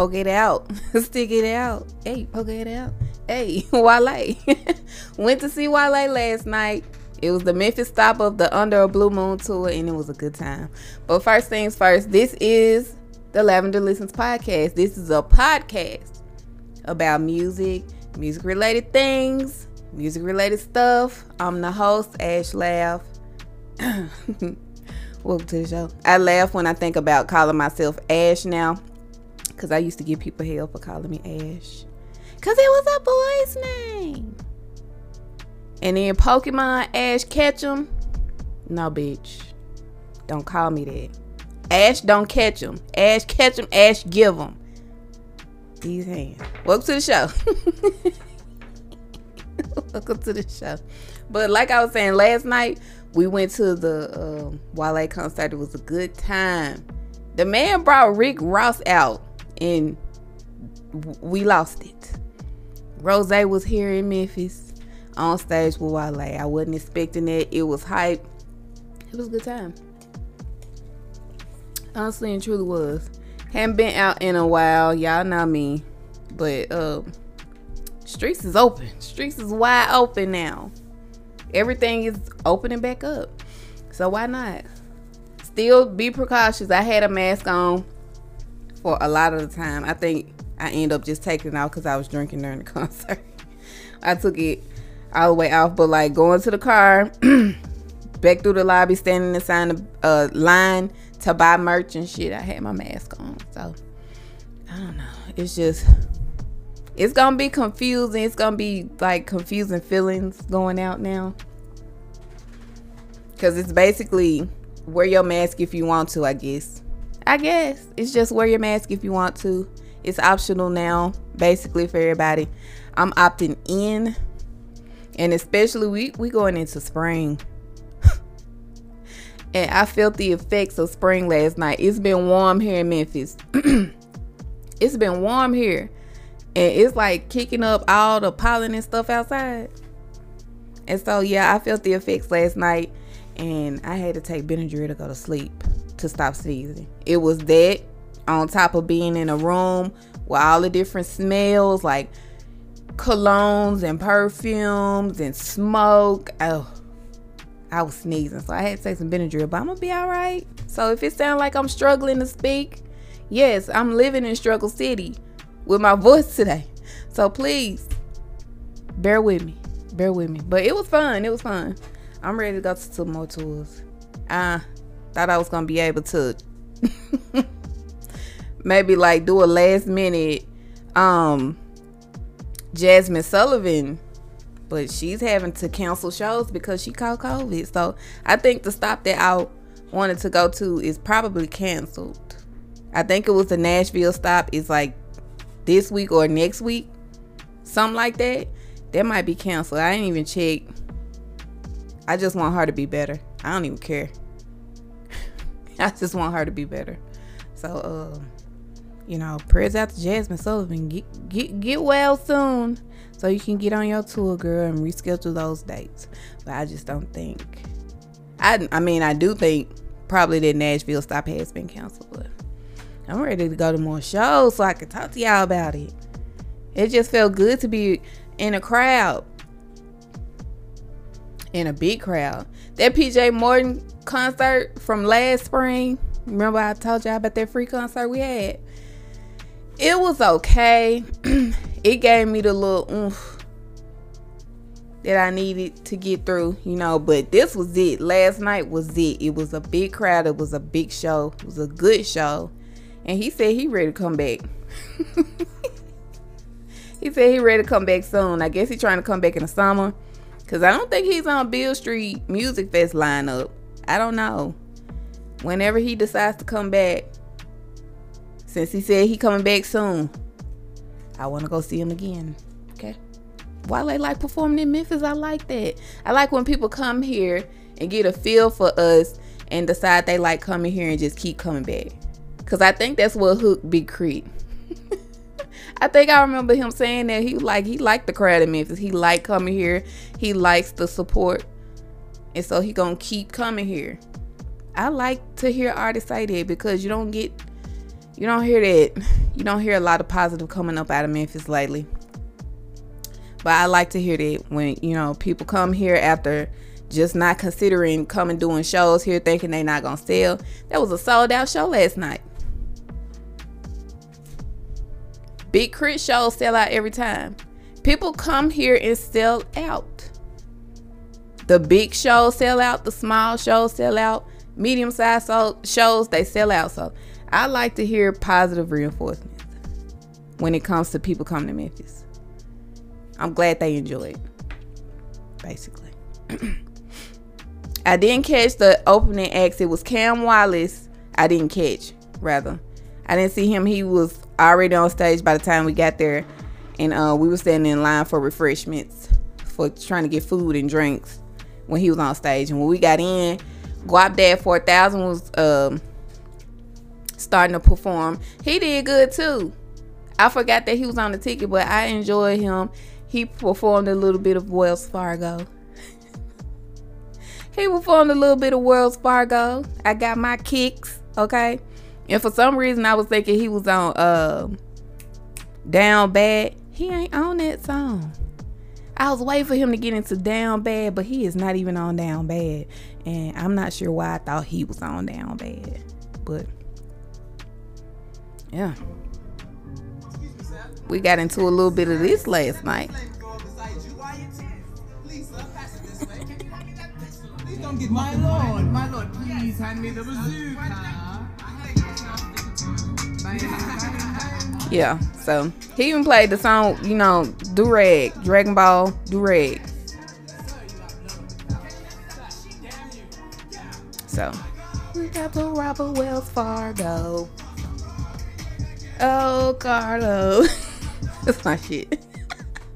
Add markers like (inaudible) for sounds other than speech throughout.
Poke it out, (laughs) stick it out. Hey, poke it out. Hey, (laughs) Wale. (laughs) Went to see Wale last night. It was the Memphis stop of the Under a Blue Moon tour, and it was a good time. But first things first, this is the Lavender Listens podcast. This is a podcast about music, music related things, music related stuff. I'm the host, Ash Laugh. (coughs) Welcome to the show. I laugh when I think about calling myself Ash now, because I used to give people hell for calling me Ash. Because it was a boy's name. And then Pokemon Ash Ketchum. No, bitch. Don't call me that. Ash don't catch them. Ash catch them. Ash give them. These hands. Welcome to the show. (laughs) Welcome to the show. But like I was saying last night, we went to the uh, Wale concert. It was a good time. The man brought Rick Ross out, and we lost it. Ross was here in Memphis on stage with Wale. I wasn't expecting it. It was hype. It was a good time. Honestly and truly was. Haven't been out in a while. Y'all know me. But uh streets is open. Streets is wide open now. Everything is opening back up. So why not? Still be precautious. I had a mask on for a lot of the time. I think I end up just taking it out because I was drinking during the (laughs) concert. I took it all the way off, but like going to the car, (clears throat) back through the lobby, standing inside the uh, line to buy merch and shit. I had my mask on, so I don't know. It's just it's gonna be confusing. It's gonna be like confusing feelings going out now, cause it's basically wear your mask if you want to. I guess. I guess. It's just wear your mask if you want to. It's optional now, basically for everybody. I'm opting in and especially we we going into spring. (laughs) And i felt the effects of spring last night. It's been warm here in memphis. (clears throat) It's been warm here and it's like kicking up all the pollen and stuff outside. And so yeah i felt the effects last night and i had to take benadryl to go to sleep to stop sneezing it was that on top of being in a room with all the different smells like colognes and perfumes and smoke. Oh, I was sneezing, so I had to take some Benadryl, but I'm gonna be all right. So if it sounds like I'm struggling to speak, yes, I'm living in Struggle City with my (laughs) voice today. So please bear with me, bear with me. But it was fun. It was fun. I'm ready to go to some more tours. I thought I was gonna be able to (laughs) maybe like do a last minute um Jazmine Sullivan, but she's having to cancel shows because she caught COVID. So I think the stop that I wanted to go to is probably canceled. I think it was the Nashville stop. It's like this week or next week, something like that. That might be canceled. I didn't even check. I just want her to be better. I don't even care. (laughs) I just want her to be better. So, uh, you know, prayers out to Jazmine Sullivan. Get get get well soon, so you can get on your tour, girl, and reschedule those dates. But I just don't think. I I mean, I do think probably that Nashville stop has been canceled, but I'm ready to go to more shows so I can talk to y'all about it. It just felt good to be in a crowd, in a big crowd. That PJ Morton concert from last spring. Remember I told y'all about that free concert we had? it was okay. (clears throat) it gave me the little oomph that I needed to get through, you know, but this was it. Last night was it. It was a big crowd. It was a big show. It was a good show. And he said he ready to come back. (laughs) he said he ready to come back soon. I guess he's trying to come back in the summer. Cause I don't think he's on Beale Street Music Fest lineup. I don't know. Whenever he decides to come back, since he said he coming back soon, I want to go see him again. Okay. Why they like performing in Memphis? I like that. I like when people come here and get a feel for us and decide they like coming here and just keep coming back. Cause I think that's what hooked Big K.R.I.T. I think I remember him saying that he like he liked the crowd in Memphis. He liked coming here. He likes the support, and so he gonna keep coming here. I like to hear artists say that because you don't get you don't hear that. (laughs) You don't hear a lot of positive coming up out of Memphis lately. But I like to hear that when you know people come here after just not considering coming doing shows here, thinking they not gonna sell. That was a sold out show last night. Big K.R.I.T. shows sell out every time. People come here and sell out. The big shows sell out, the small shows sell out, medium sized shows they sell out. So I like to hear positive reinforcements when it comes to people coming to Memphis. I'm glad they enjoy it. Basically. (clears throat) I didn't catch the opening acts. It was Cam Wallace. I didn't catch, rather. I didn't see him. He was already on stage by the time we got there. And uh, we were standing in line for refreshments, for trying to get food and drinks when he was on stage. And when we got in, Guapdad 4000 was um, starting to perform. He did good too. I forgot that he was on the ticket, but I enjoyed him. He performed a little bit of Wells Fargo. (laughs) he performed a little bit of Wells Fargo. I got my kicks, okay? And for some reason, I was thinking he was on uh, Down Bad. He ain't on that song. I was waiting for him to get into Down Bad, but he is not even on Down Bad. And I'm not sure why I thought he was on Down Bad. But yeah. We got into a little bit of this last night. My lord, my lord, please hand me the bazooka. Yeah, so he even played the song, you know, Durag, Dragon Ball Durag. So we got the Robert Wells Fargo. Oh, Carlo. (laughs) That's my shit.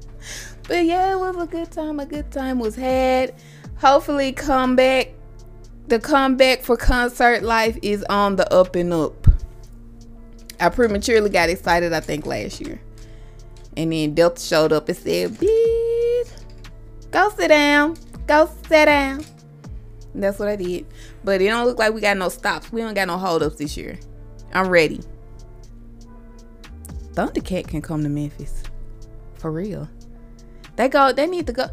(laughs) but yeah, it was a good time. A good time was had. Hopefully, comeback. The comeback for concert life is on the up and up. I prematurely got excited, I think, last year. And then Delta showed up and said, Bitch, go sit down. Go sit down. And that's what I did. But it don't look like we got no stops. We don't got no holdups this year. I'm ready. Thundercat can come to Memphis. For real. They go, they need to go.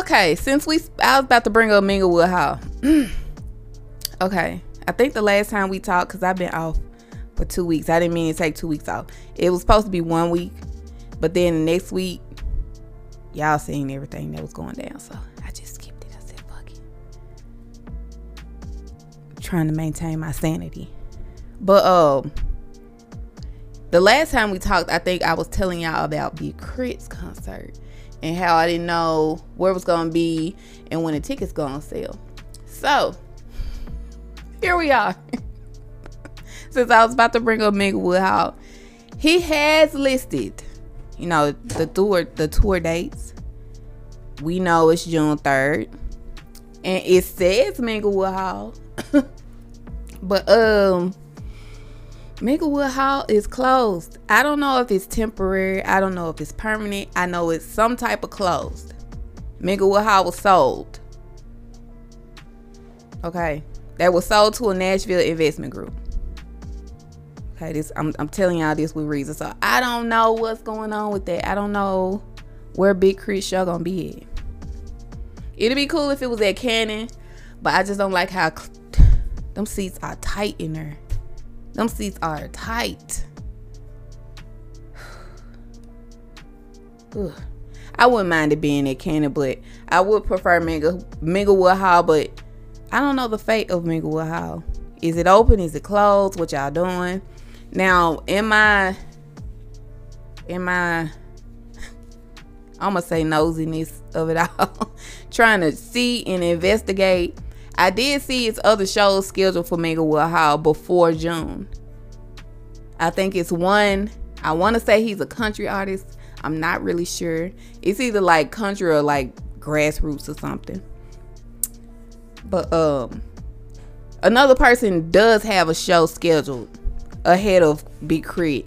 Okay, since we I was about to bring up Minglewood Hall. (clears throat) okay. I think the last time we talked, because I've been off for two weeks. I didn't mean to take two weeks off. It was supposed to be one week, but then the next week, y'all seen everything that was going down. So I just skipped it. I said, fuck it. trying to maintain my sanity. But um the last time we talked, I think I was telling y'all about the K.R.I.T's concert and how I didn't know where it was gonna be and when the tickets gonna sell. So (laughs) here we are. Since I was about to bring up Minglewood Hall, he has listed, you know, the tour the tour dates. We know it's June third, and it says Minglewood Hall, (coughs) but um. Minglewood Hall is closed. I don't know if it's temporary. I don't know if it's permanent. I know it's some type of closed. Minglewood Hall was sold. Okay. That was sold to a Nashville investment group. Okay, this I'm, I'm telling y'all this with reason. So I don't know what's going on with that. I don't know where Big K.R.I.T. show gonna be at. It'd be cool if it was at Cannon, but I just don't like how them seats are tight in there. Them seats are tight. (sighs) I wouldn't mind it being at Cannon, but I would prefer Mingle Minglewood Hall. But I don't know the fate of Minglewood Hall. Is it open? Is it closed? What y'all doing? Now, in my in my I'm gonna say nosiness of it all, (laughs) trying to see and investigate. I did see its other shows scheduled for Mega Minglewood Hall before June. I think it's one. I want to say he's a country artist. I'm not really sure. It's either like country or like grassroots or something. But um, another person does have a show scheduled ahead of Big K.R.I.T.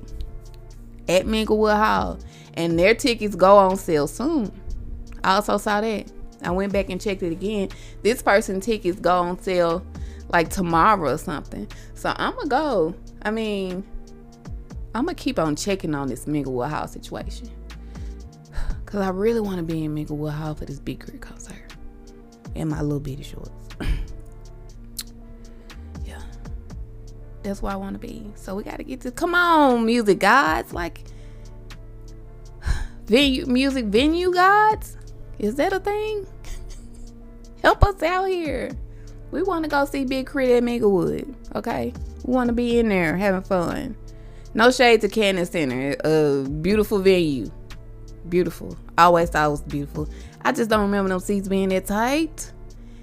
at Minglewood Hall, and their tickets go on sale soon. I also saw that. I went back and checked it again. This person tickets go on sale like tomorrow or something. So I'm gonna go. I mean, I'm gonna keep on checking on this Minglewood Hall situation. (sighs) Cause I really want to be in Minglewood Hall for this Big K.R.I.T. concert. In my little bitty shorts. (clears throat) That's where I want to be. So we gotta get to come on, music gods. Like (sighs) venue music venue gods? Is that a thing? (laughs) Help us out here. We want to go see Big K.R.I.T. at Minglewood. Okay? We want to be in there having fun. No shade to Cannon Center. A beautiful venue. Beautiful. I always thought it was beautiful. I just don't remember them seats being that tight.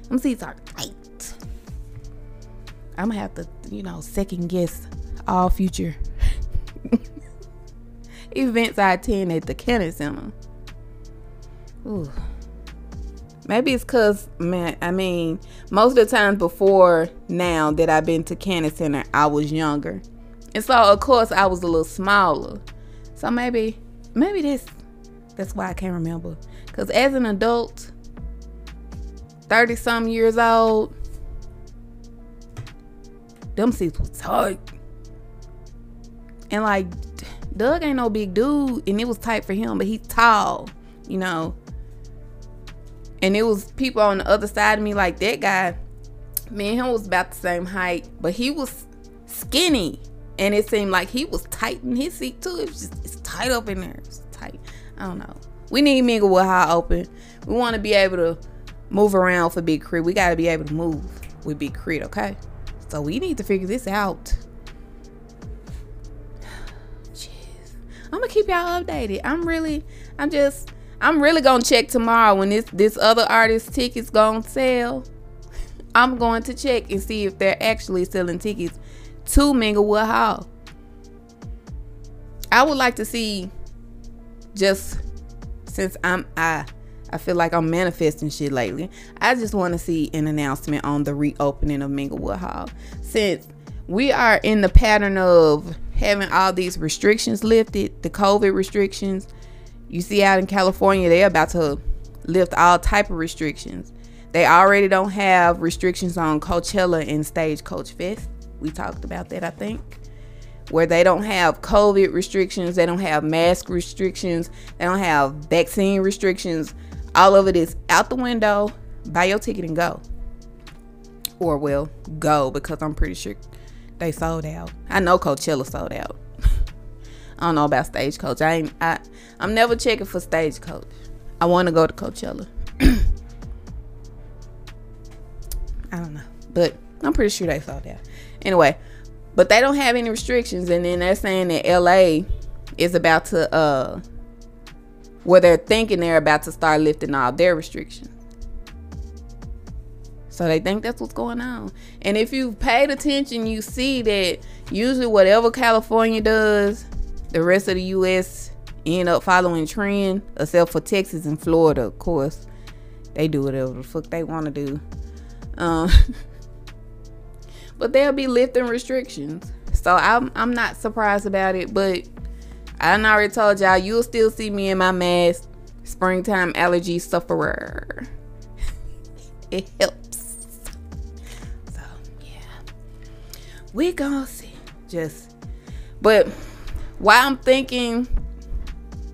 Them seats are tight. I'm gonna have to, you know, second guess all future (laughs) events I attend at the Cannon Center. Ooh. Maybe it's cause man, I mean, most of the times before now that I've been to Cannon Center, I was younger. And so of course I was a little smaller. So maybe maybe that's that's why I can't remember. Cause as an adult, 30 some years old, them seats was tight. And like Doug ain't no big dude, and it was tight for him, but he's tall, you know. And it was people on the other side of me like that guy me and him was about the same height but he was skinny. And it seemed like he was tight in his seat too. It just it's tight up in there. It's tight. I don't know. We need Minglewood high open. We want to be able to move around for big K.R.I.T. we got to be able to move with big K.R.I.T., okay so we need to figure this out jeez i'm gonna keep y'all updated i'm really i'm just I'm really gonna check tomorrow when this this other artist tickets gonna sell. I'm going to check and see if they're actually selling tickets to Minglewood Hall. I would like to see just since I'm I I feel like I'm manifesting shit lately. I just want to see an announcement on the reopening of Minglewood Hall. Since we are in the pattern of having all these restrictions lifted, the COVID restrictions, you see out in California, they're about to lift all type of restrictions. They already don't have restrictions on Coachella and Stagecoach Fest. We talked about that, I think. Where they don't have COVID restrictions, they don't have mask restrictions, they don't have vaccine restrictions. All of it is out the window. Buy your ticket and go. Or well, go because I'm pretty sure they sold out. I know Coachella sold out. (laughs) I don't know about Stagecoach. I ain't. I. I'm never checking for Stagecoach. I want to go to Coachella. (clears throat) I don't know, but I'm pretty sure they sold out. Anyway, but they don't have any restrictions, and then they're saying that LA is about to uh, where they're thinking they're about to start lifting all their restrictions. So they think that's what's going on. And if you've paid attention, you see that usually whatever California does, the rest of the U.S. end up following trend, except for Texas and Florida, of course. They do whatever the fuck they want to do. Um, (laughs) but they'll be lifting restrictions. So I'm I'm not surprised about it, but I already told y'all you'll still see me in my mask, springtime allergy sufferer. (laughs) it helps. So yeah. We gonna see. Just but why I'm thinking,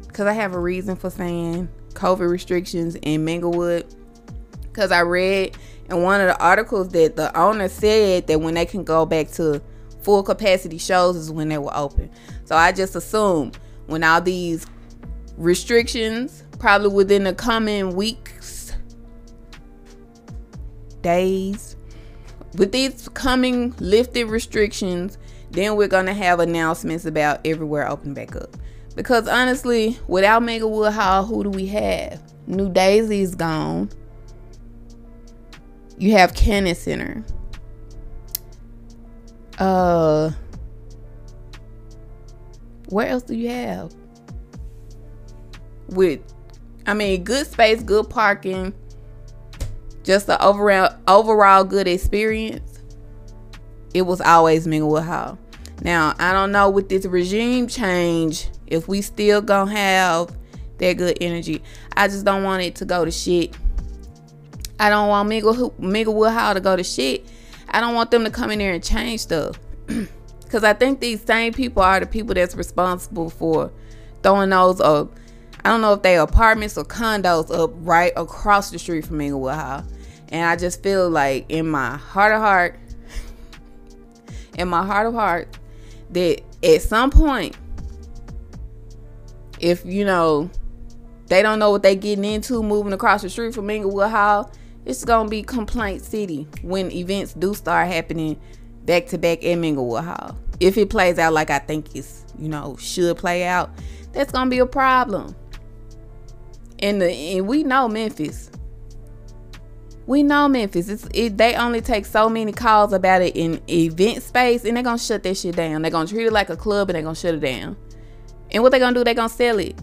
because I have a reason for saying COVID restrictions in Minglewood, because I read in one of the articles that the owner said that when they can go back to full capacity shows is when they were open. So I just assume when all these restrictions, probably within the coming weeks, days, with these coming lifted restrictions, then we're gonna have announcements about everywhere open back up. Because honestly, without Minglewood Hall, who do we have? New Daisy's gone. You have Cannon Center. Uh where else do you have? With I mean good space, good parking, just the overall overall good experience. It was always Minglewood Hall. Now, I don't know with this regime change if we still gonna have that good energy. I just don't want it to go to shit. I don't want Minglewood Hall to go to shit. I don't want them to come in there and change stuff. (clears throat) Because I think these same people are the people that's responsible for throwing those up. I don't know if they apartments or condos up right across the street from Minglewood Hall. And I just feel like in my heart of heart, (sighs) in my heart of heart, that at some point, if you know they don't know what they getting into moving across the street from Minglewood Hall, it's gonna be complaint city when events do start happening back to back in Minglewood Hall. If it plays out like I think it's you know should play out, that's gonna be a problem. And the and we know Memphis. We know Memphis. It's it, they only take so many calls about it in event space, and they're gonna shut that shit down. They're gonna treat it like a club, and they're gonna shut it down. And what they gonna do? They gonna sell it.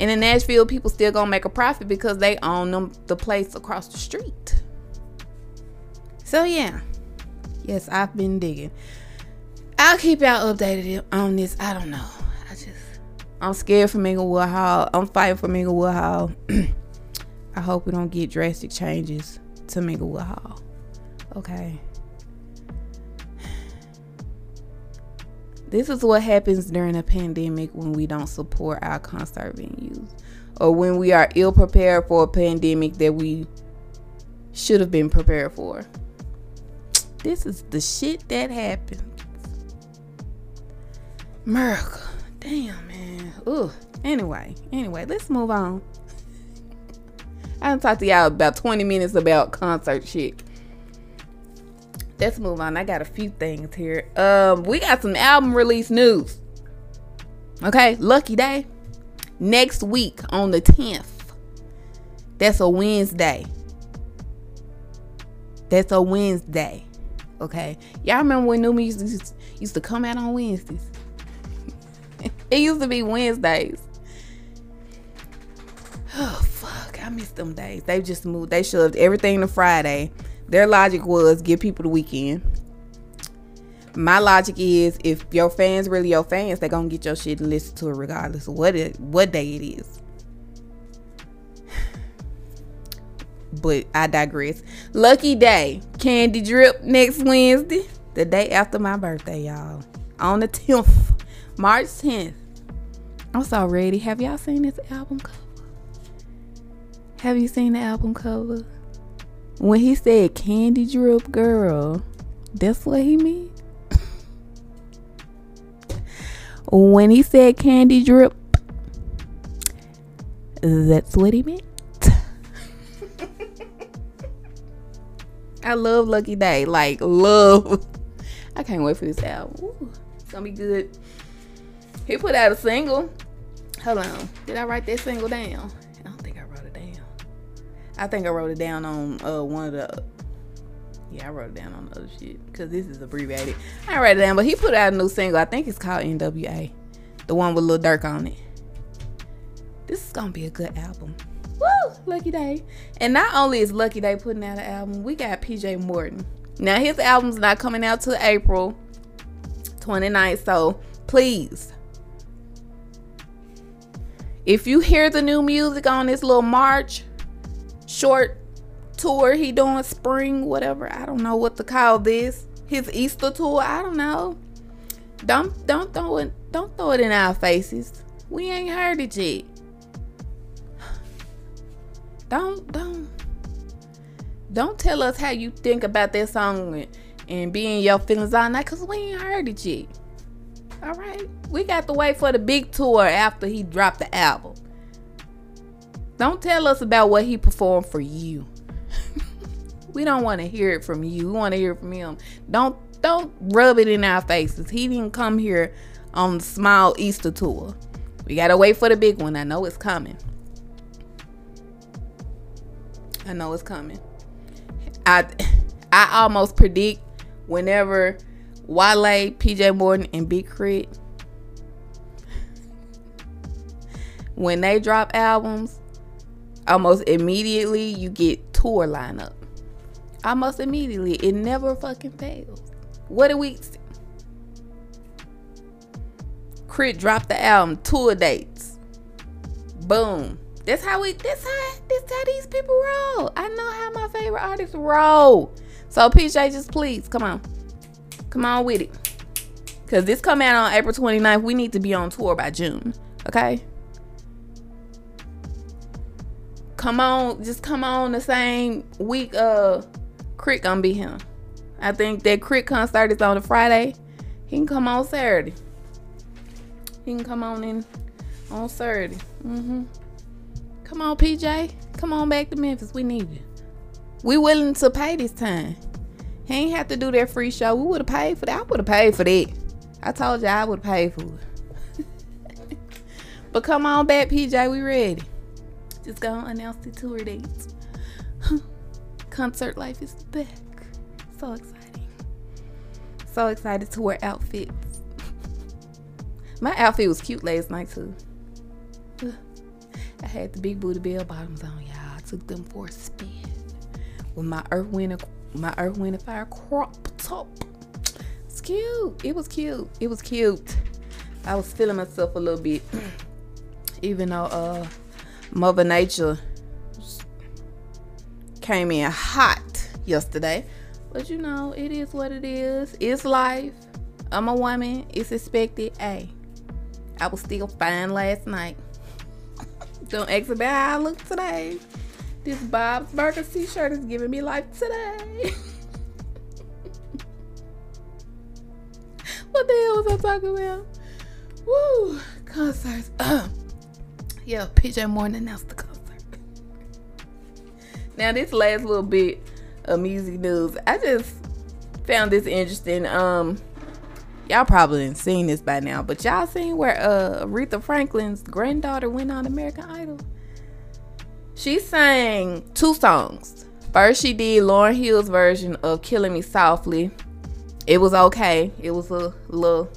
And in Nashville, people still gonna make a profit because they own them the place across the street. So yeah, yes, I've been digging. I'll keep y'all updated on this. I don't know. I just I'm scared for Minglewood Hall. I'm fighting for Minglewood Hall. (clears throat) I hope we don't get drastic changes to Minglewood Hall. Okay. This is what happens during a pandemic when we don't support our concert venues or when we are ill prepared for a pandemic that we should have been prepared for. This is the shit that happens. America. Damn, man. Ugh. Anyway, anyway, let's move on. (laughs) I done talked to y'all about 20 minutes about concert shit let's move on. I got a few things here. Um, we got some album release news. Okay, Lucky Daye. Next week on the 10th. That's a Wednesday. That's a Wednesday. Okay. Y'all remember when new music used to come out on Wednesdays? (laughs) it used to be Wednesdays. (sighs) Oh fuck, I miss them days. They just moved. They shoved everything to Friday their logic was give people the weekend. My logic is if your fans really your fans, they're gonna get your shit and listen to it regardless of what it what day it is. (sighs) But I digress. Lucky Daye. Candy drip next Wednesday. The day after my birthday, y'all. On the 10th. March 10th. I'm so ready. Have y'all seen this album cover? Have you seen the album cover? When he said candy drip girl, that's what he mean. when he said candy drip, that's what he meant. (laughs) I love Lucky Daye. Like, love. I can't wait for this album. Ooh, it's gonna be good. He put out a single. Hold on. Did I write that single down? I think I wrote it down on uh, one of the. Yeah, I wrote it down on the other shit because this is abbreviated. I write it down, but he put out a new single. I think it's called NWA, the one with Lil Durk on it. This is gonna be a good album. Woo! Lucky Daye. And not only is Lucky Daye putting out an album, we got PJ Morton. Now his album's not coming out till April 29th, so please. If you hear the new music on this little March, short tour he doing spring whatever. I don't know what to call this. His easter tour i don't know. Don't don't throw it don't throw it in our faces. We ain't heard it yet. Don't don't don't tell us how you think about that song and, and being your feelings on that because we ain't heard it yet. All right? We got to wait for the big tour after he dropped the album don't tell us about what he performed for you. (laughs) we don't want to hear it from you. We want to hear it from him. Don't don't rub it in our faces. He didn't come here on the small Easter tour. We gotta wait for the big one. I know it's coming. I know it's coming. I I almost predict whenever Wale, PJ Morton, and Big K.R.I.T. (laughs) when they drop albums, almost immediately you get tour lineup. Almost immediately. It never fucking fails. What do we K.R.I.T. dropped the album, tour dates. Boom. That's how we that's how that's how these people roll. I know how my favorite artists roll. So PJ just please come on. Come on with it. Cause this come out on April 29th. We need to be on tour by June. Okay. Come on, just come on the same week. Uh, K.R.I.T. gonna be here. I think that K.R.I.T. concert is on a Friday. He can come on Saturday. He can come on in on Saturday. Mm-hmm. Come on, PJ. Come on back to Memphis. We need you. We willing to pay this time. He ain't have to do that free show. We would have paid for that. I would have paid for that. I told you I would pay for it. (laughs) but come on back, PJ. We ready. Just go announce the tour dates. (laughs) Concert life is back. So exciting. So excited to wear outfits. (laughs) My outfit was cute last night too. (sighs) I had the big booty bell bottoms on, y'all. I took them for a spin with my Earth Wind my Earth and Fire crop top. It's cute. It was cute. It was cute. I was feeling myself a little bit, (clears throat) even though uh, Mother Nature came in hot yesterday. But you know, it is what it is. It's life. I'm a woman. It's expected. Hey, I was still fine last night. (laughs) Don't ask about how I look today. This Bob's Burgers t-shirt is giving me life today. (laughs) what the hell was I talking about? Woo, concerts. (clears throat) yeah, PJ Morton announced the concert. Now this last little bit of music news, I just found this interesting. Um, y'all probably didn't seen this by now, but y'all seen where uh Aretha Franklin's granddaughter went on American Idol? She sang two songs. First, she did Lauryn Hill's version of Killing Me Softly. It was okay. It was a little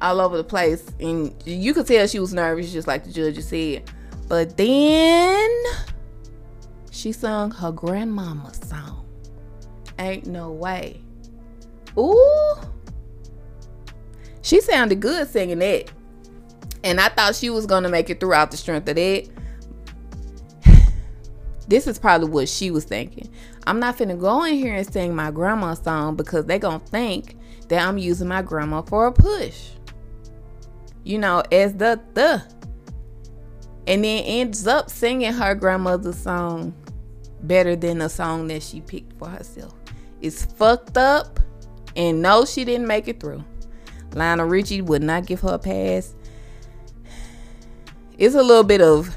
all over the place. And you could tell she was nervous, just like the judge said. But then she sung her grandmama's song. Ain't no way. Ooh. She sounded good singing that. And I thought she was to make it throughout the strength of that. (sighs) This is probably what she was thinking. I'm not finna go in here and sing my grandma's song because they gonna think that I'm using my grandma for a push. You know, as the the. And then ends up singing her grandmother's song better than the song that she picked for herself. It's fucked up. And no, she didn't make it through. Lionel Richie would not give her a pass. It's a little bit of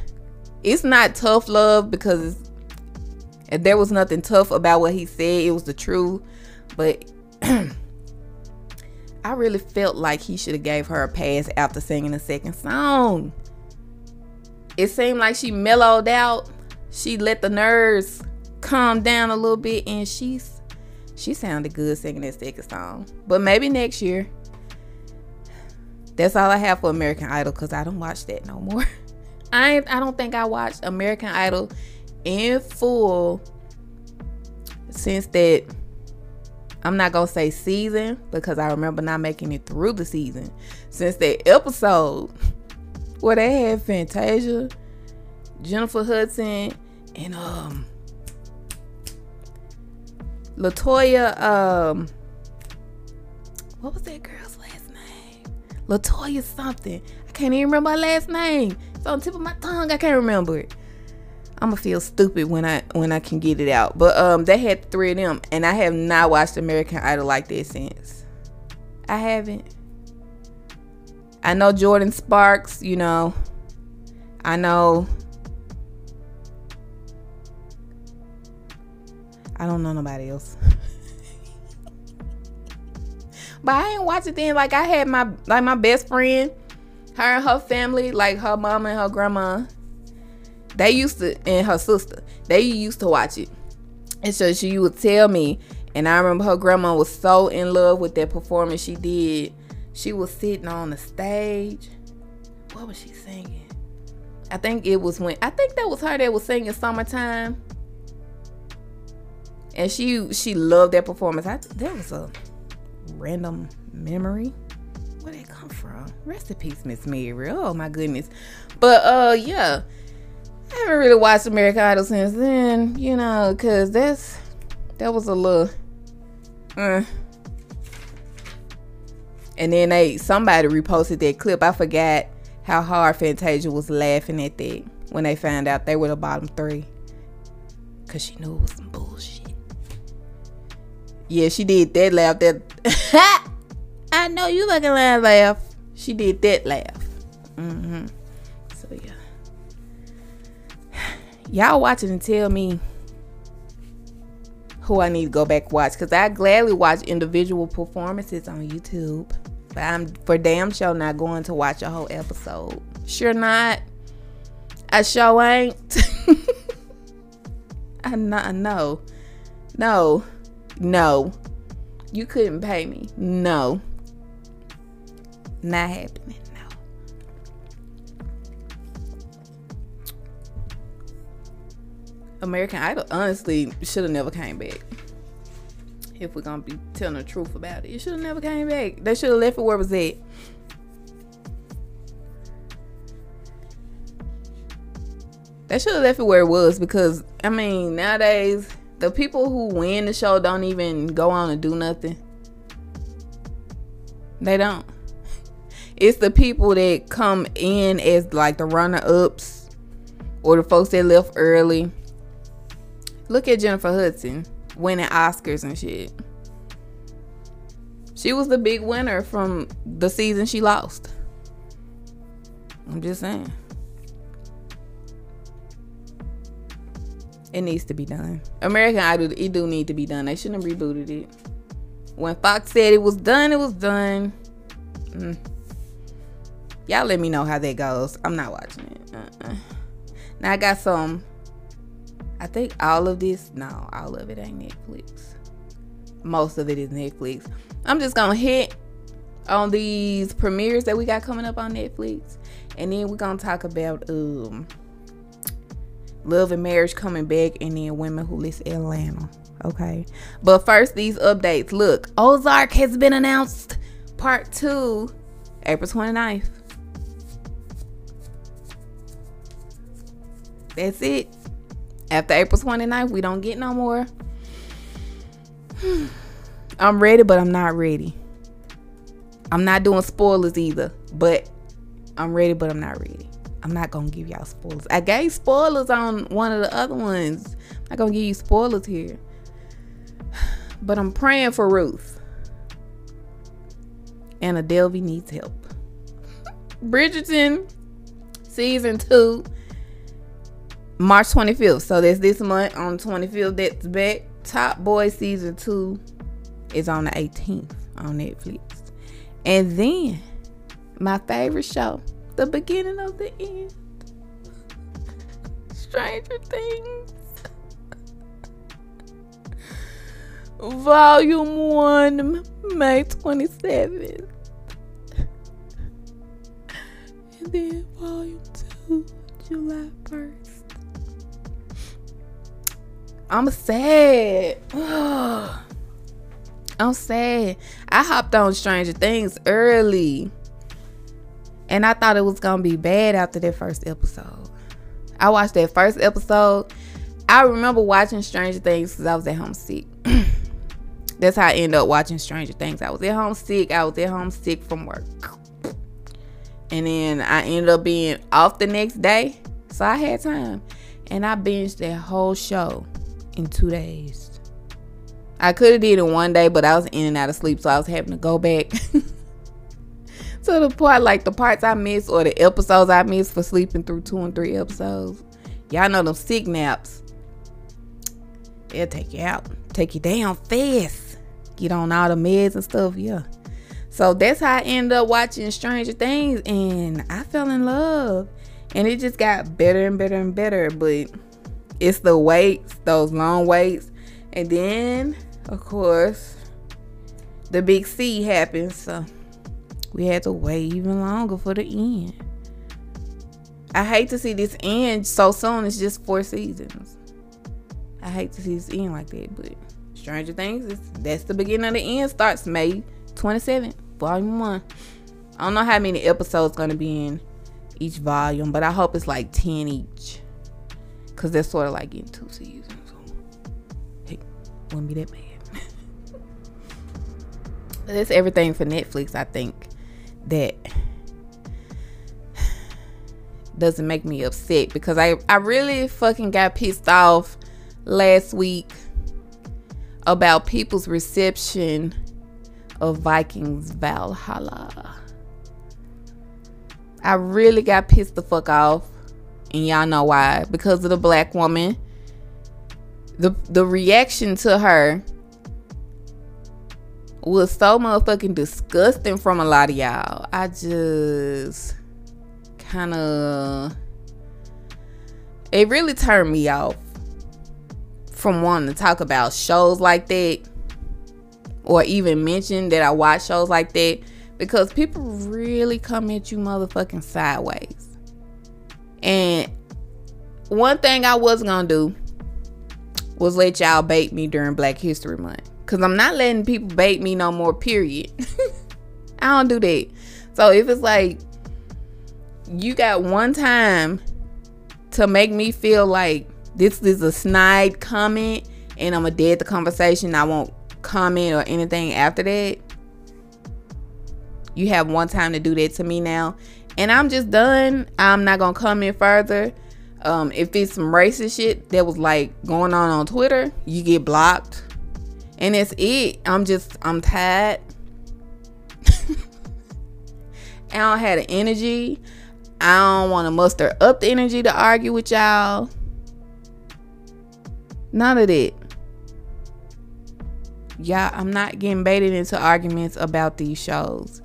it's not tough love because there was nothing tough about what he said. It was the truth. But (clears throat) I really felt like he should have gave her a pass after singing the second song. It seemed like she mellowed out. She let the nerves calm down a little bit and she's she sounded good singing that second song. But maybe next year. That's all I have for American Idol because I don't watch that no more. (laughs) I I don't think I watched American Idol in full since that I'm not gonna say season because I remember not making it through the season. Since that episode where they had Fantasia, Jennifer Hudson, and um Latoya, um what was that girl's last name? Latoya something. I can't even remember her last name. It's on the tip of my tongue. I can't remember it. I'ma feel stupid when I when I can get it out. But um they had three of them and I have not watched American Idol like that since. I haven't. I know Jordin Sparks, you know. I know I don't know nobody else. (laughs) but I ain't watch it then. Like I had my like my best friend her and her family, like her mama and her grandma, they used to, and her sister, they used to watch it. And so she would tell me, and I remember her grandma was so in love with that performance she did. She was sitting on the stage. What was she singing? I think it was when I think that was her that was singing "Summertime," and she she loved that performance. I that was a random memory Where did it come from? Rest in peace, Miss Mary. Oh my goodness. But uh yeah. I haven't really watched American Idol since then, you know, cause that's that was a little uh And then they somebody reposted that clip. I forgot how hard Fantasia was laughing at that when they found out they were the bottom three. Cause she knew it was some bullshit. Yeah, she did that laugh. That (laughs) I know you fucking laugh. Laugh. She did that laugh. Mm-hmm. Y'all watching and tell me who I need to go back watch because I gladly watch individual performances on YouTube. But I'm for damn sure not going to watch a whole episode. Sure not. I sure ain't. (laughs) I not no. No. No. You couldn't pay me. No. Not happening. American Idol honestly should have never came back if we're gonna be telling the truth about it. It should have never came back. They should have left it where it was at. They should have left it where it was because I mean nowadays the people who win the show don't even go on and do nothing. They don't. It's the people that come in as like the runner ups or the folks that left early. Look at Jennifer Hudson winning Oscars and shit. She was the big winner from the season she lost. I'm just saying. It needs to be done. American Idol, it do need to be done. They shouldn't have rebooted it. When Fox said it was done, it was done. Mm. Y'all let me know how that goes. I'm not watching it. Uh-uh. Now I got some I think all of this, no, all of it ain't Netflix. Most of it is Netflix. I'm just gonna hit on these premieres that we got coming up on Netflix, and then we're gonna talk about um Love and Marriage coming back, and then Women Who List Atlanta. Okay, but first these updates. Look, Ozark has been announced, part two, April 29th. That's it. After April 29th, we don't get no more. (sighs) I'm ready, but I'm not ready. I'm not doing spoilers either, but I'm ready, but I'm not ready. I'm not gonna give y'all spoilers. I gave spoilers on one of the other ones. I'm not gonna give you spoilers here. (sighs) But I'm praying for Ruth. And Adelvy needs help. (laughs) Bridgerton season two March 25th. So that's this month on 25th. That's back. Top Boy season two is on the 18th on Netflix. And then my favorite show, the beginning of the end. Stranger Things. (laughs) Volume 1, May 27th. And then Volume 2, July 1st. I'm sad. (sighs) I'm sad. I hopped on Stranger Things early. And I thought it was going to be bad after that first episode. I watched that first episode. I remember watching Stranger Things because I was at home sick. (clears throat) That's how I ended up watching Stranger Things. I was at home sick. I was at home sick from work. And then I ended up being off the next day. So I had time. And I binged that whole show in two days. I could have did it one day, but I was in and out of sleep, so I was having to go back (laughs) to the part like the parts I missed or the episodes I missed for sleeping through two and three episodes. Y'all know them sick naps. They'll take you out, take you down fast. Get on all the meds and stuff, yeah. So that's how I ended up watching Stranger Things, and I fell in love. And it just got better and better and better, but it's the waits, those long waits. And then, of course, the big C happens. So we had to wait even longer for the end. I hate to see this end so soon. It's just four seasons. I hate to see this end like that, but Stranger Things that's the beginning of the end. Starts May 27th, volume one. I don't know how many episodes gonna be in each volume, but I hope it's like 10 each because they're sort of like getting two seasons. So, hey, wouldn't be that (laughs) bad. that's everything for Netflix, I think, that doesn't make me upset because I, I really fucking got pissed off last week about people's reception of Vikings Valhalla. I really got pissed the fuck off. And y'all know why. Because of the black woman. The the reaction to her was so motherfucking disgusting from a lot of y'all. I just kind of it really turned me off from wanting to talk about shows like that or even mention that I watch shows like that because people really come at you motherfucking sideways. And one thing I was gonna do was let y'all bait me during Black History Month. Cause I'm not letting people bait me no more, period. (laughs) I don't do that. So if it's like you got one time to make me feel like this is a snide comment and I'm a dead the conversation. I won't comment or anything after that. You have one time to do that to me now. And I'm just done. I'm not gonna comment further. Um, if it's some racist shit that was like going on on Twitter, you get blocked. And that's it. I'm just, I'm tired. (laughs) I don't have the energy. I don't want to muster up the energy to argue with y'all. None of that. Yeah, I'm not getting baited into arguments about these shows.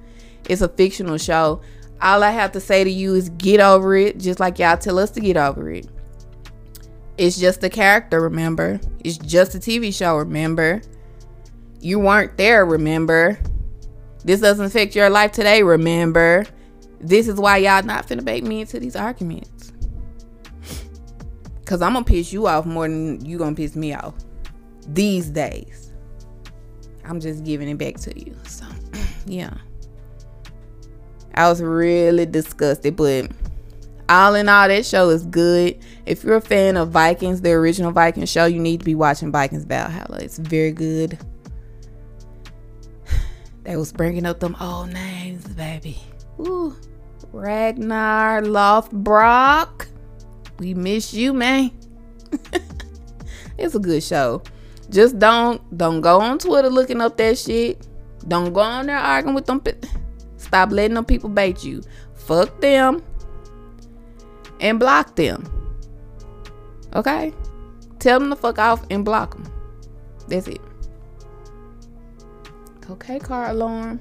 It's a fictional show. All I have to say to you is get over it, just like y'all tell us to get over it. It's just a character, remember? It's just a TV show, remember? You weren't there, remember? This doesn't affect your life today, remember? This is why y'all not finna bait me into these arguments. Cause I'm gonna piss you off more than you gonna piss me off. These days. I'm just giving it back to you. So (clears throat) yeah. I was really disgusted, but all in all, that show is good. If you're a fan of Vikings, the original Viking show, you need to be watching Vikings Valhalla. It's very good. (sighs) They was bringing up them old names, baby. Ooh, Ragnar Lothbrok. We miss you, man. (laughs) it's a good show. Just don't don't go on Twitter looking up that shit. Don't go on there arguing with them. Stop letting them people bait you. Fuck them and block them. Okay? Tell them to fuck off and block them. That's it. Okay, car alarm.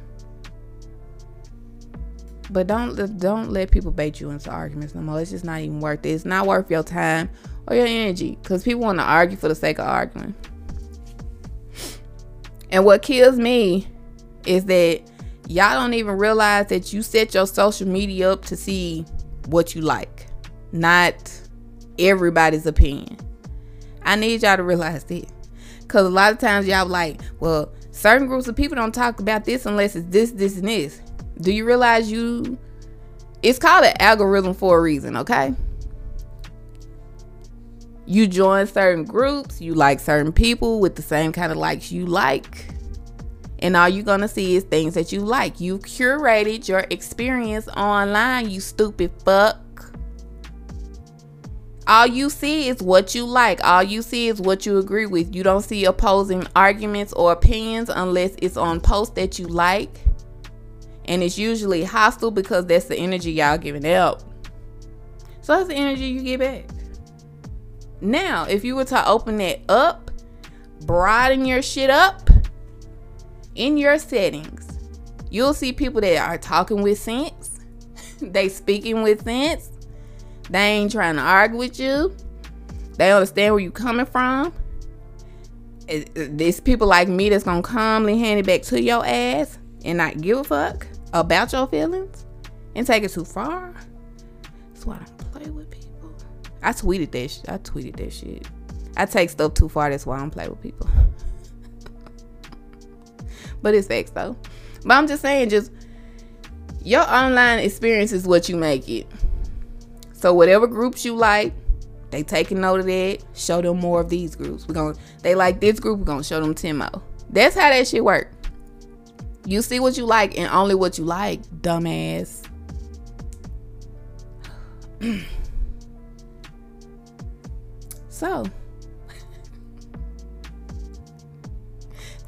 But don't don't let people bait you into arguments no more. It's just not even worth it. It's not worth your time or your energy because people want to argue for the sake of arguing. And what kills me is that y'all don't even realize that you set your social media up to see what you like, not everybody's opinion. I need y'all to realize that. Because a lot of times y'all like, well, certain groups of people don't talk about this unless it's this, this, and this. Do you realize you it's called an algorithm for a reason, okay? You join certain groups, you like certain people with the same kind of likes you like. And all you're gonna see is things that you like. You curated your experience online, you stupid fuck. All you see is what you like. All you see is what you agree with. You don't see opposing arguments or opinions unless it's on posts that you like and it's usually hostile because that's the energy y'all giving out. So that's the energy you get back. Now, if you were to open that up, broaden your shit up in your settings, you'll see people that are talking with sense. (laughs) they speaking with sense. They ain't trying to argue with you. They understand where you coming from. It's people like me that's gonna calmly hand it back to your ass and not give a fuck about your feelings and take it too far. That's why I don't play with people. I tweeted that. Sh- I tweeted that shit. I take stuff too far. That's why I don't play with people. But it's facts though. But I'm just saying, just your online experience is what you make it. So whatever groups you like, they taking note of that. Show them more of these groups. We're gonna they like this group, we're gonna show them 10 more. That's how that shit work. You see what you like and only what you like, dumbass. (clears throat) so,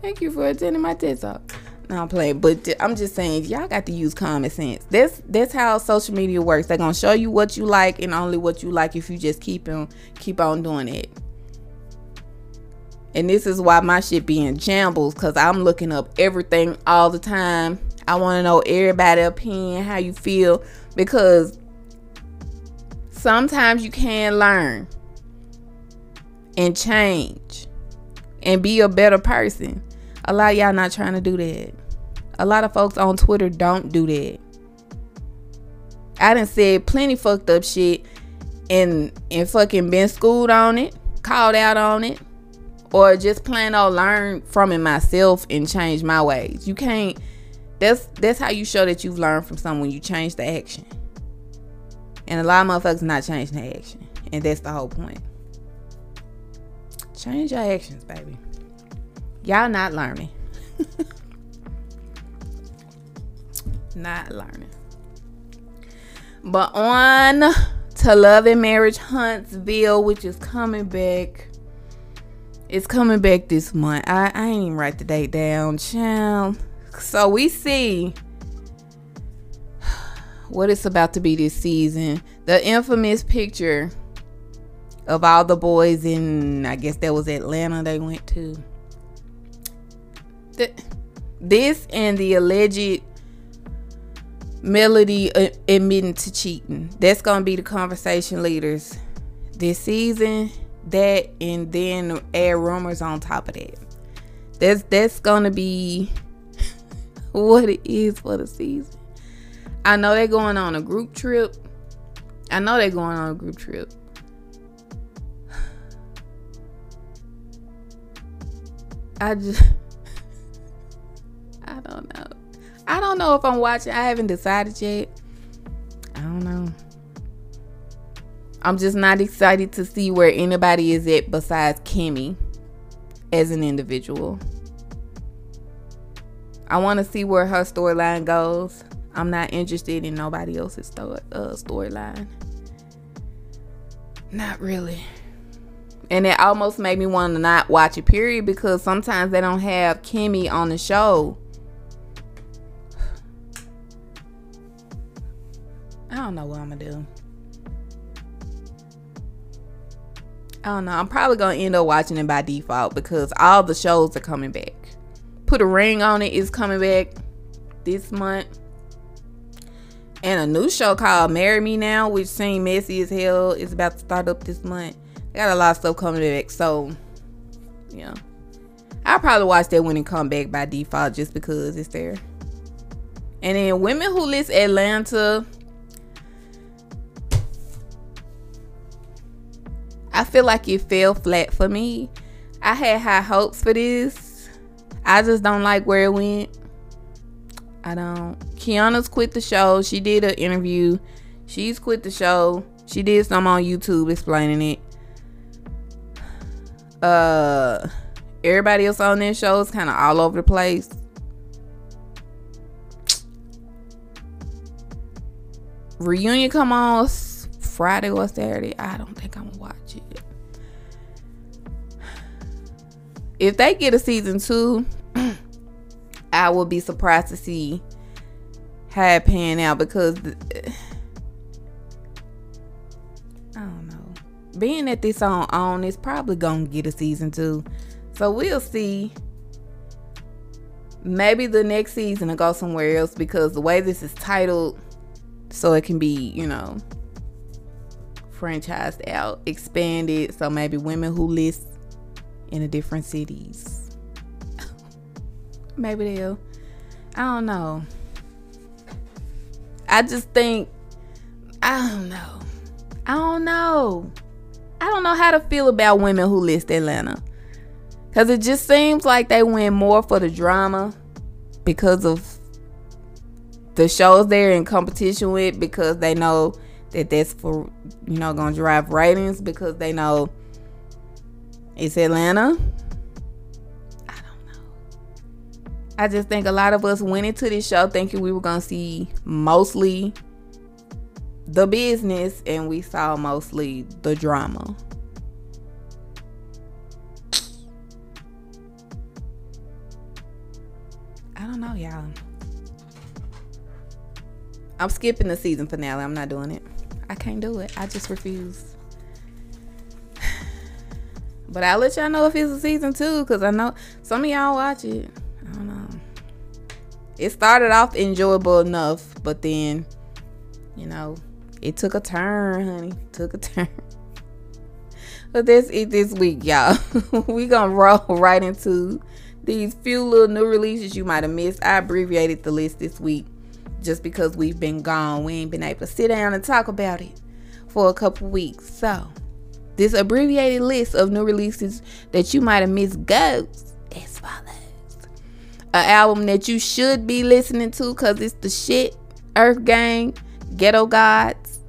thank you for attending my TED Talk. No, I'm playing, but I'm just saying, y'all got to use common sense. That's that's how social media works. They're gonna show you what you like and only what you like if you just keep on keep on doing it. And this is why my shit be in shambles, cause I'm looking up everything all the time. I want to know everybody' opinion, how you feel, because sometimes you can learn and change and be a better person. A lot of y'all not trying to do that. A lot of folks on Twitter don't do that. I done said plenty fucked up shit and and fucking been schooled on it, called out on it, or just plain old learn from it myself and change my ways. You can't that's that's how you show that you've learned from someone. You change the action. And a lot of motherfuckers not changing the action. And that's the whole point. Change your actions, baby. Y'all not learning. (laughs) not learning. But on to Love and Marriage Huntsville, which is coming back. It's coming back this month. I, I ain't even write the date down, child. So we see what it's about to be this season. The infamous picture of all the boys in, I guess that was Atlanta they went to this and the alleged Melody uh, admitting to cheating. That's gonna be the conversation leaders this season. That and then add rumors on top of that. That's that's gonna be (laughs) what it is for the season. I know they're going on a group trip. I know they're going on a group trip. (sighs) I just I don't know. I don't know if I'm watching. I haven't decided yet. I don't know. I'm just not excited to see where anybody is at besides Kimmy as an individual. I want to see where her storyline goes. I'm not interested in nobody else's uh, storyline. Not really. And it almost made me want to not watch it, period, because sometimes they don't have Kimmy on the show. Don't know what I'm gonna do. I don't know. I'm probably gonna end up watching it by default because all the shows are coming back. Put a ring on it is coming back this month. And a new show called Marry Me Now, which seems messy as hell, is about to start up this month. got a lot of stuff coming back, so yeah. I'll probably watch that when it come back by default just because it's there. And then Women Who List Atlanta I feel like it fell flat for me. I had high hopes for this. I just don't like where it went. I don't. Kiana's quit the show. She did an interview. She's quit the show. She did some on YouTube explaining it. Uh, everybody else on this show is kind of all over the place. Reunion come on Friday or Saturday. I don't think I'm gonna watch If they get a season two, I will be surprised to see how it pan out because I don't know. Being that this on on is probably gonna get a season two. So we'll see. Maybe the next season will go somewhere else because the way this is titled, so it can be, you know, franchised out, expanded. So maybe women who list in the different cities. (laughs) maybe they'll. I don't know. I just think I don't know. I don't know. I don't know how to feel about women who list Atlanta. Cause it just seems like they win more for the drama because of the shows they're in competition with because they know that that's for you know gonna drive ratings because they know it's Atlanta. I don't know. I just think a lot of us went into this show thinking we were gonna see mostly the business and we saw mostly the drama. I don't know, y'all. I'm skipping the season finale. I'm not doing it. I can't do it. I just refuse. But I'll let y'all know if it's a season two, because I know some of y'all watch it. I don't know. It started off enjoyable enough, but then, you know, it took a turn, honey. Took a (laughs) turn. But that's it this week, y'all. (laughs) we gonna roll (laughs) right into these few little new releases you might have missed. I abbreviated the list this week just because we've been gone. We ain't been able to sit down and talk about it for a couple weeks. So this abbreviated list of new releases that you might have missed goes as follows. An album that you should be listening to because it's the shit. Earth Gang, Ghetto Gods,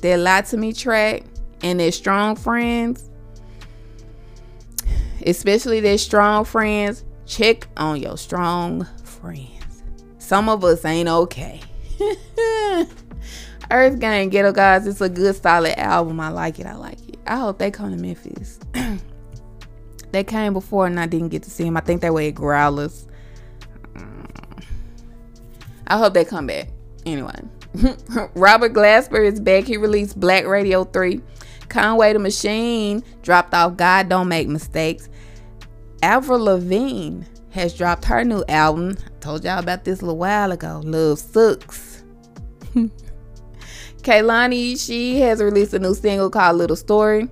their Lie to Me track, and their Strong Friends. Especially their Strong Friends. Check on your strong friends. Some of us ain't okay. (laughs) Earth Gang, Ghetto Gods, it's a good solid album. I like it. I like it. I hope they come to Memphis. (clears throat) they came before and I didn't get to see them. I think they were at Growlers. Mm. I hope they come back. Anyway, (laughs) Robert Glasper is back. He released Black Radio 3. Conway the Machine dropped off God Don't Make Mistakes. Avril Lavigne has dropped her new album. I told y'all about this a little while ago. Love Sux. (laughs) Kehlani, she has released a new single called Little Story.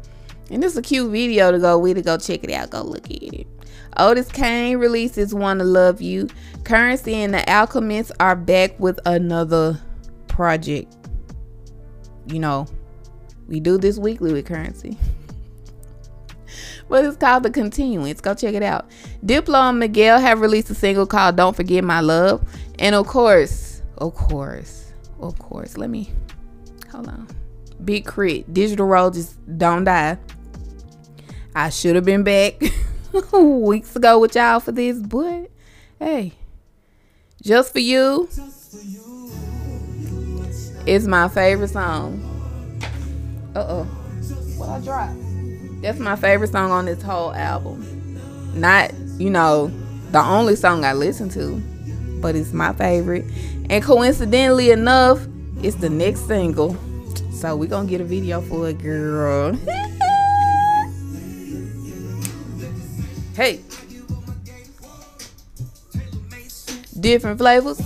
And it's a cute video to go with it. Go check it out. Go look at it. Otis Kane releases Wanna Love You. Curren$y and the Alchemists are back with another project. You know, we do this weekly with Curren$y. but it's called The Continuance. Go check it out. Diplo and Miguel have released a single called Don't Forget My Love. And of course, of course, of course, let me hold on. Big K.R.I.T. Digital Road just don't die. I should have been back (laughs) weeks ago with y'all for this, but hey, just for you. It's my favorite song. Uh oh. What I dropped? That's my favorite song on this whole album. Not, you know, the only song I listen to, but it's my favorite. And coincidentally enough, it's the next single. So we're gonna get a video for it, girl. (laughs) hey. Different flavors.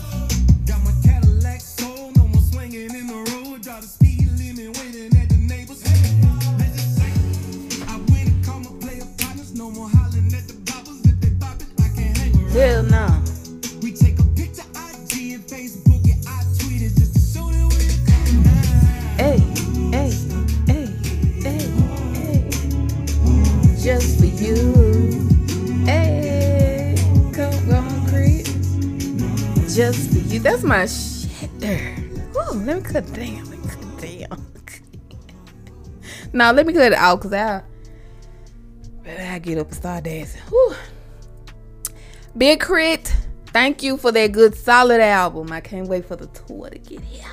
Hell no. Just for you. That's my shit there. Ooh, let me cut down. Let me cut down. (laughs) now let me cut it out because I, I get up and start dancing. Whew. Big K.R.I.T, thank you for that good solid album. I can't wait for the tour to get here.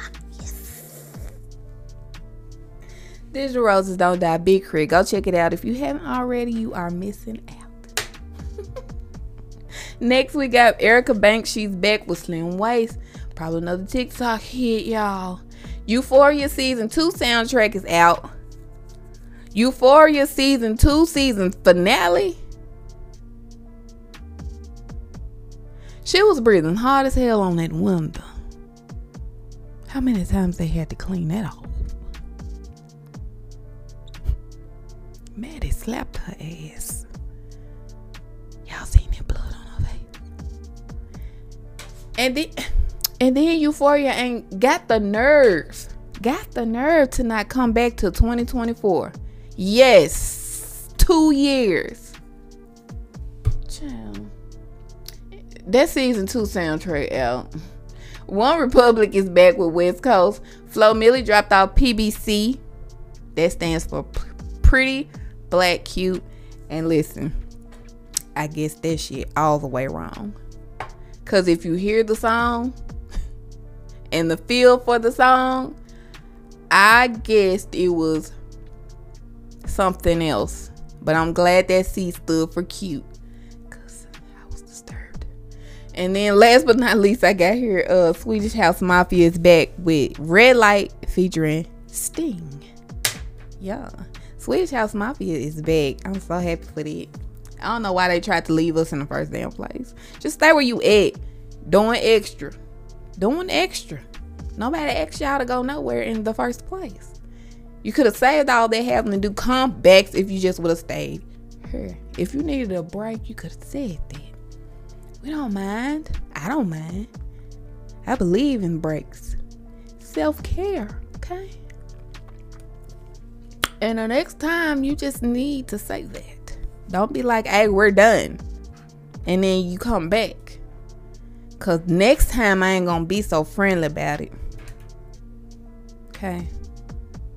Digital Roses Don't Die, Big K.R.I.T. Go check it out. If you haven't already, you are missing out. Next, we got Erica Banks. She's back with Slim Waist. Probably another TikTok hit, y'all. Euphoria Season 2 soundtrack is out. Euphoria Season 2 season finale She was breathing hard as hell on that window. How many times they had to clean that off? Maddy slapped her ass. And then, and then Euphoria ain't got the nerve, got the nerve to not come back to 2024. Yes, two years. Child that season two soundtrack out. OneRepublic is back with West Coast. Flo Milli dropped out PBC. That stands for Pretty Black Cute. And listen, I guess that shit all the way wrong. Cause if you hear the song and the feel for the song, I guessed it was something else. But I'm glad that C stood for cute. Cause I was disturbed. And then last but not least, I got here uh Swedish House Mafia is back with Red Light featuring Sting. Yeah. Swedish House Mafia is back. I'm so happy for that. I don't know why they tried to leave us in the first damn place. Just stay where you at. Doing extra. Doing extra. Nobody asked y'all to go nowhere in the first place. You could have saved all that having to do comebacks if you just would have stayed here. If you needed a break, you could have said that. We don't mind. I don't mind. I believe in breaks. Self care, okay? And the next time, you just need to say that. Don't be like, hey, we're done. And then you come back. Because next time, I ain't to be so friendly about it. Okay?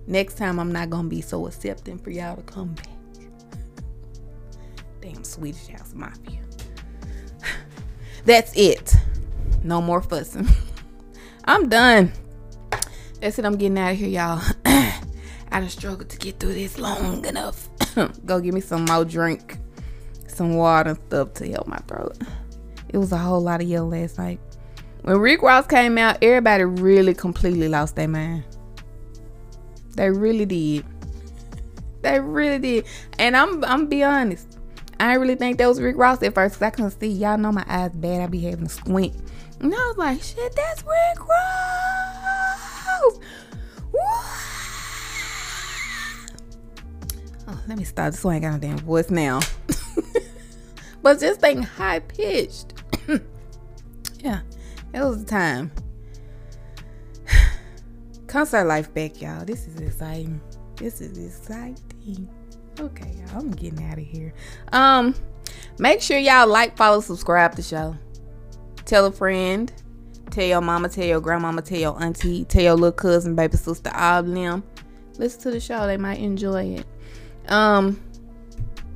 Next time, I'm not to be so accepting for y'all to come back. (laughs) Damn Swedish House Mafia. (sighs) That's it. No more fussing. (laughs) I'm done. That's it. I'm getting out of here, y'all. (clears throat) I done struggled to get through this long enough. (laughs) Go give me some more drink, some water and stuff to help my throat. It was a whole lot of yelling last night. When Rick Ross came out, everybody really completely lost their mind. They really did. They really did. And I'm I'm be honest. I didn't really think that was Rick Ross at first because I couldn't see. Y'all know my eyes bad. I be having a squint. And I was like, shit, that's Rick Ross. Oh, let me stop. This one ain't got no damn voice now. (laughs) but this thing high pitched. (clears throat) yeah, it was the time. (sighs) Concert life back, y'all. This is exciting. This is exciting. Okay, y'all. I'm getting out of here. Um, make sure y'all like, follow, subscribe the show. Tell a friend. Tell your mama, tell your grandmama, tell your auntie, tell your little cousin, baby sister, all them. Listen to the show. They might enjoy it. Um,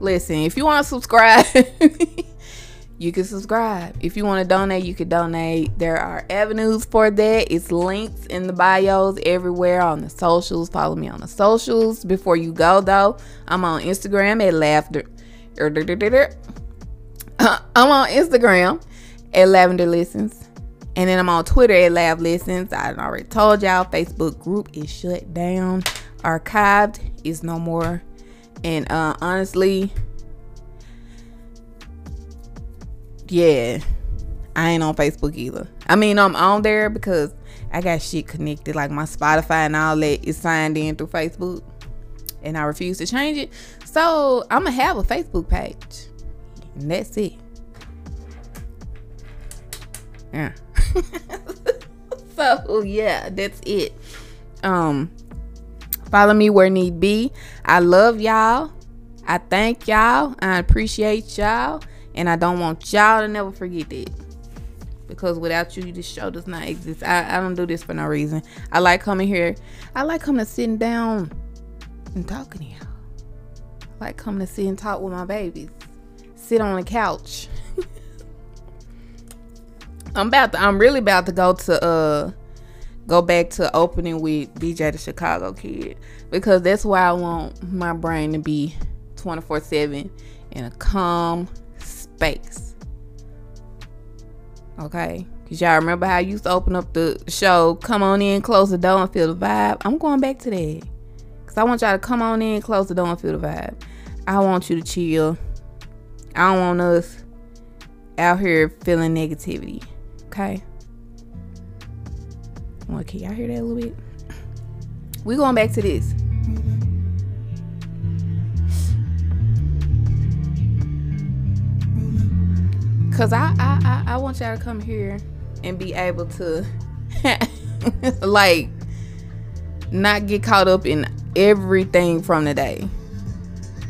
listen, if you want to subscribe, (laughs) you can subscribe. If you want to donate, you can donate. There are avenues for that. It's links in the bios everywhere on the socials. Follow me on the socials. Before you go, though, I'm on Instagram at laughter. (laughs) I'm on Instagram at Lavender Listens. And then I'm on Twitter at Lav Listens. I already told y'all, Facebook group is shut down. Archived is no more and uh, honestly, yeah, I ain't on Facebook either. I mean, I'm on there because I got shit connected, like my Spotify and all that is signed in through Facebook, and I refuse to change it. So I'm gonna have a Facebook page, and that's it. Yeah. (laughs) so yeah, that's it. Um, Follow me where need be. I love y'all. I thank y'all. I appreciate y'all. And I don't want y'all to never forget that. Because without you, this show does not exist. I, I don't do this for no reason. I like coming here. I like coming to sitting down and talking to y'all. I like coming to sit and talk with my babies. Sit on the couch. (laughs) I'm about to, I'm really about to go to uh go back to opening with BJ the Chicago Kid because that's why I want my brain to be 24 7 in a calm space. Okay? Because y'all remember how I used to open up the show, come on in, close the door, and feel the vibe? I'm going back to that. Because I want y'all to come on in, close the door, and feel the vibe. I want you to chill. I don't want us out here feeling negativity. Okay? Well, can y'all hear that a little bit? We going back to this. Cause I I I, I want y'all to come here and be able to (laughs) like not get caught up in everything from the day.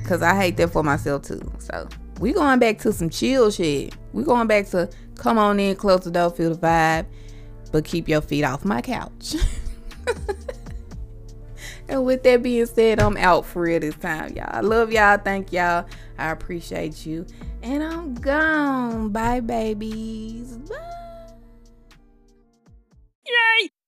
Cause I hate that for myself too. So we going back to some chill shit. We going back to come on in, close the door, feel the vibe, but keep your feet off my couch. (laughs) and with that being said, I'm out for real this time, y'all. I love y'all. Thank y'all. I appreciate you. And I'm gone. Bye, babies. Bye. Yay!